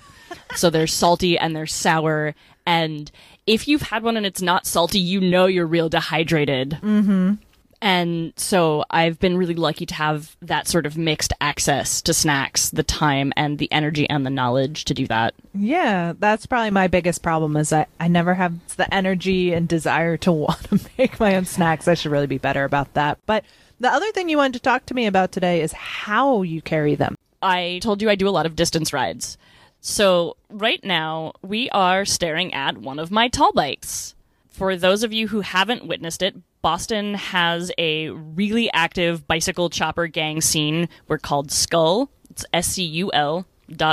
so they're salty and they're sour. And if you've had one and it's not salty, you know you're real dehydrated. Mm-hmm. And so I've been really lucky to have that sort of mixed access to snacks, the time and the energy and the knowledge to do that. Yeah, that's probably my biggest problem is I, I never have the energy and desire to want to make my own snacks. I should really be better about that. But the other thing you wanted to talk to me about today is how you carry them. I told you I do a lot of distance rides. So right now we are staring at one of my tall bikes. For those of you who haven't witnessed it, Boston has a really active bicycle chopper gang scene. We're called SCUL. It's S C U L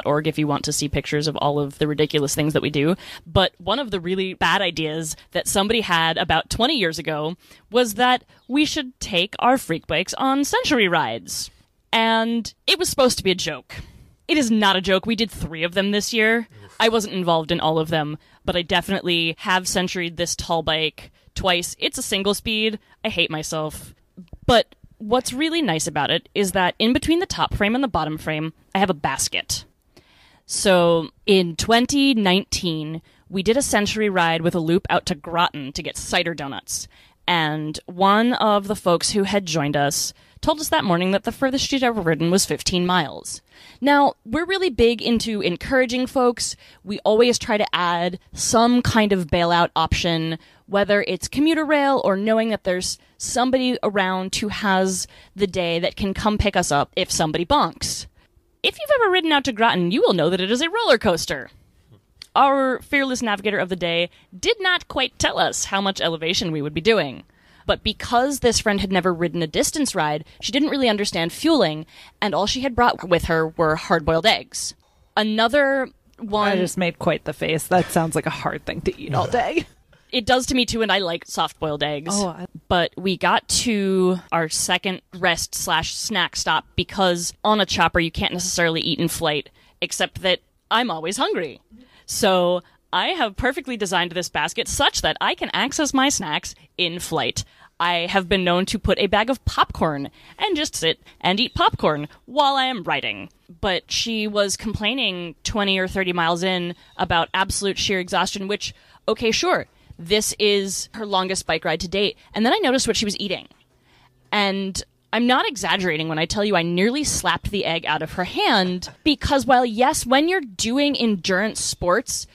org if you want to see pictures of all of the ridiculous things that we do. But one of the really bad ideas that somebody had about 20 years ago was that we should take our freak bikes on century rides. And it was supposed to be a joke. It is not a joke. We did three of them this year. I wasn't involved in all of them, but I definitely have centuried this tall bike twice. It's a single speed. I hate myself. But what's really nice about it is that in between the top frame and the bottom frame, I have a basket. So in 2019, we did a century ride with a loop out to Groton to get cider donuts. And one of the folks who had joined us told us that morning that the furthest she'd ever ridden was 15 miles. Now, we're really big into encouraging folks. We always try to add some kind of bailout option, whether it's commuter rail or knowing that there's somebody around who has the day that can come pick us up if somebody bonks. If you've ever ridden out to Groton, you will know that it is a roller coaster. Our fearless navigator of the day did not quite tell us how much elevation we would be doing. But because this friend had never ridden a distance ride, she didn't really understand fueling, and all she had brought with her were hard boiled eggs. Another one. I just made quite the face. That sounds like a hard thing to eat all day. It does to me too, and I like soft boiled eggs. Oh, I- but we got to our second rest slash snack stop because on a chopper you can't necessarily eat in flight, except that I'm always hungry. So I have perfectly designed this basket such that I can access my snacks in flight. I have been known to put a bag of popcorn and just sit and eat popcorn while I am riding. But she was complaining 20 or 30 miles in about absolute sheer exhaustion, which, okay, sure, this is her longest bike ride to date. And then I noticed what she was eating. And I'm not exaggerating when I tell you I nearly slapped the egg out of her hand because while yes, when you're doing endurance sports,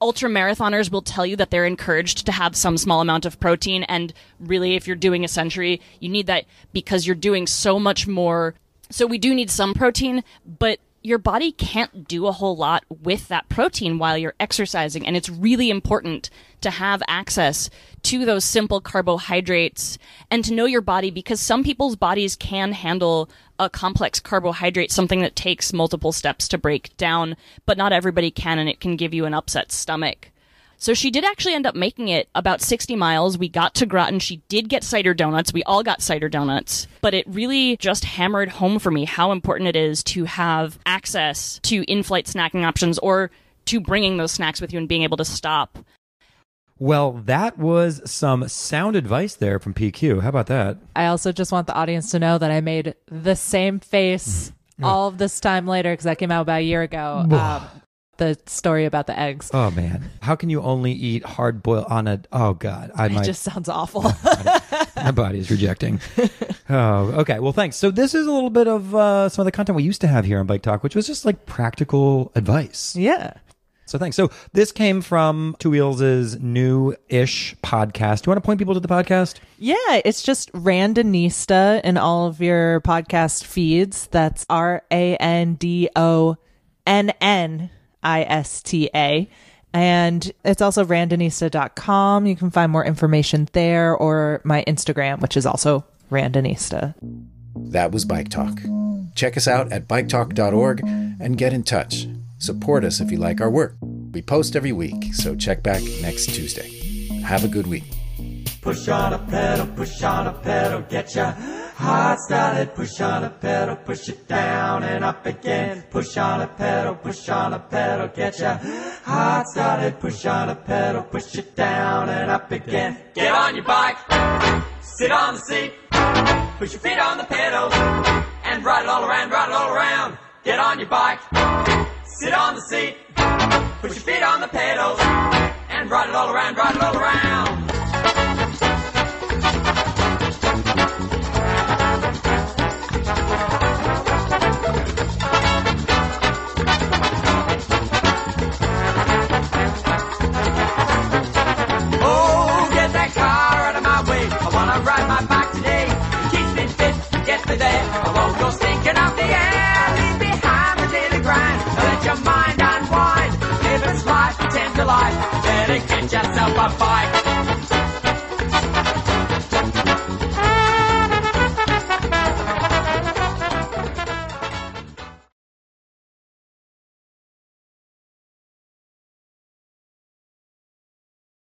ultra marathoners will tell you that they're encouraged to have some small amount of protein and really if you're doing a century, you need that because you're doing so much more. So we do need some protein, but your body can't do a whole lot with that protein while you're exercising. And it's really important to have access to those simple carbohydrates and to know your body because some people's bodies can handle a complex carbohydrate, something that takes multiple steps to break down, but not everybody can, and it can give you an upset stomach. So she did actually end up making it about 60 miles. We got to Groton. She did get cider donuts. We all got cider donuts. But it really just hammered home for me how important it is to have access to in flight snacking options or to bringing those snacks with you and being able to stop. Well, that was some sound advice there from PQ. How about that? I also just want the audience to know that I made the same face all of this time later because that came out about a year ago. Um, the story about the eggs. Oh man, how can you only eat hard boiled on a? Oh god, I It might. just sounds awful. my body is rejecting. oh, okay. Well, thanks. So this is a little bit of uh, some of the content we used to have here on Bike Talk, which was just like practical advice. yeah. So thanks. So this came from Two Wheels' new-ish podcast. Do you want to point people to the podcast? Yeah, it's just Randonnista in all of your podcast feeds. That's R A N D O N N I S T A. And it's also randonnista.com. You can find more information there or my Instagram, which is also Randonnista. That was Bike Talk. Check us out at biketalk.org and get in touch. Support us if you like our work. We post every week, so check back next Tuesday. Have a good week. Push on a pedal, push on a pedal, get ya heart started. Push on a pedal, push it down and up again. Push on a pedal, push on a pedal, get ya heart started. Push on a pedal, push it down and up again. Get on your bike, sit on the seat, put your feet on the pedals, and ride it all around, ride it all around. Get on your bike, sit on the seat, put your feet on the pedals, and ride it all around, ride it all around. Bike.